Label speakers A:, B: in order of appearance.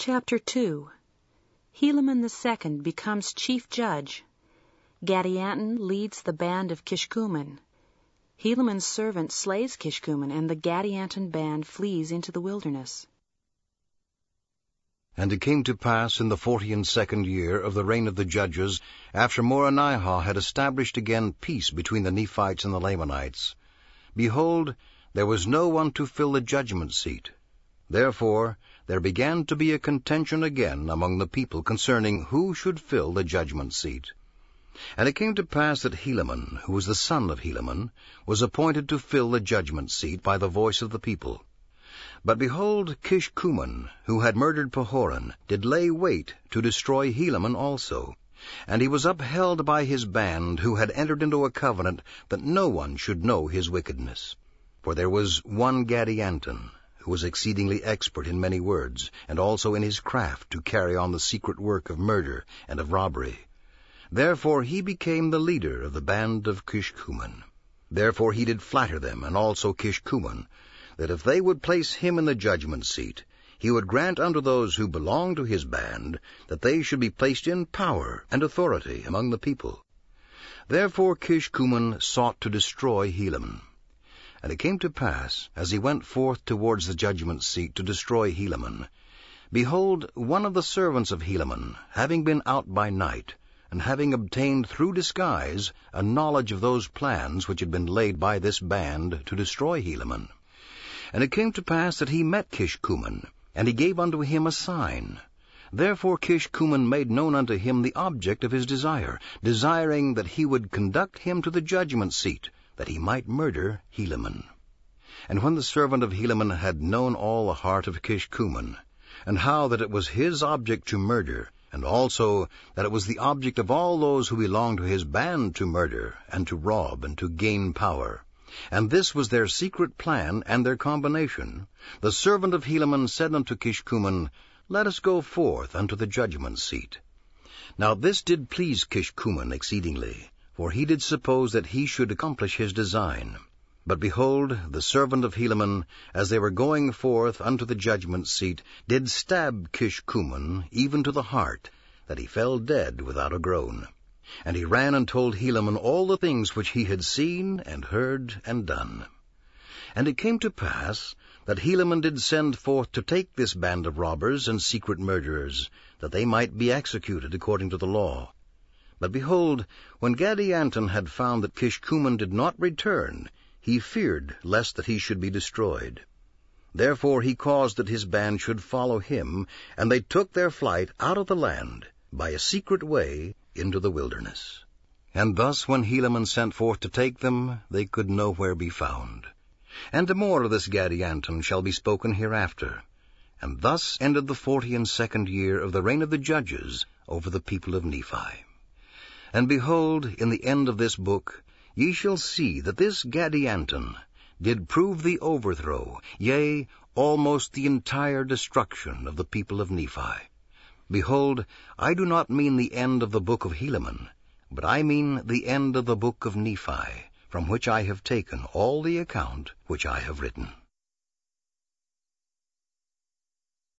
A: Chapter 2 Helaman II becomes chief judge. Gadianton leads the band of Kishkumen. Helaman's servant slays Kishkumen, and the Gadianton band flees into the wilderness.
B: And it came to pass in the forty and second year of the reign of the judges, after Moronihah had established again peace between the Nephites and the Lamanites, behold, there was no one to fill the judgment seat. Therefore there began to be a contention again among the people concerning who should fill the judgment seat. And it came to pass that Helaman, who was the son of Helaman, was appointed to fill the judgment seat by the voice of the people. But behold, Kishkumen, who had murdered Pahoran, did lay wait to destroy Helaman also. And he was upheld by his band, who had entered into a covenant that no one should know his wickedness. For there was one Gadianton, who was exceedingly expert in many words, and also in his craft to carry on the secret work of murder and of robbery. Therefore he became the leader of the band of Kishkumen. Therefore he did flatter them, and also Kishkumen, that if they would place him in the judgment seat, he would grant unto those who belonged to his band that they should be placed in power and authority among the people. Therefore Kishkumen sought to destroy Helaman. And it came to pass, as he went forth towards the judgment seat to destroy Helaman, behold, one of the servants of Helaman, having been out by night, and having obtained through disguise a knowledge of those plans which had been laid by this band to destroy Helaman. And it came to pass that he met Kishkumen, and he gave unto him a sign. Therefore Kishkumen made known unto him the object of his desire, desiring that he would conduct him to the judgment seat, that he might murder Helaman. And when the servant of Helaman had known all the heart of Kishkumen, and how that it was his object to murder, and also that it was the object of all those who belonged to his band to murder, and to rob, and to gain power. And this was their secret plan and their combination. The servant of Helaman said unto Kishkumen, Let us go forth unto the judgment seat. Now this did please Kishkumen exceedingly, for he did suppose that he should accomplish his design. But behold, the servant of Helaman, as they were going forth unto the judgment seat, did stab Kishkumen even to the heart, that he fell dead without a groan. And he ran and told Helaman all the things which he had seen and heard and done. And it came to pass that Helaman did send forth to take this band of robbers and secret murderers, that they might be executed according to the law. But behold, when Gadianton had found that Kishkumen did not return, he feared lest that he should be destroyed. Therefore he caused that his band should follow him, and they took their flight out of the land by a secret way into the wilderness. And thus when Helaman sent forth to take them, they could nowhere be found. And more of this Gadianton shall be spoken hereafter. And thus ended the forty and second year of the reign of the judges over the people of Nephi. And behold, in the end of this book, ye shall see that this Gadianton did prove the overthrow, yea, almost the entire destruction of the people of Nephi. Behold, I do not mean the end of the book of Helaman, but I mean the end of the book of Nephi, from which I have taken all the account which I have written.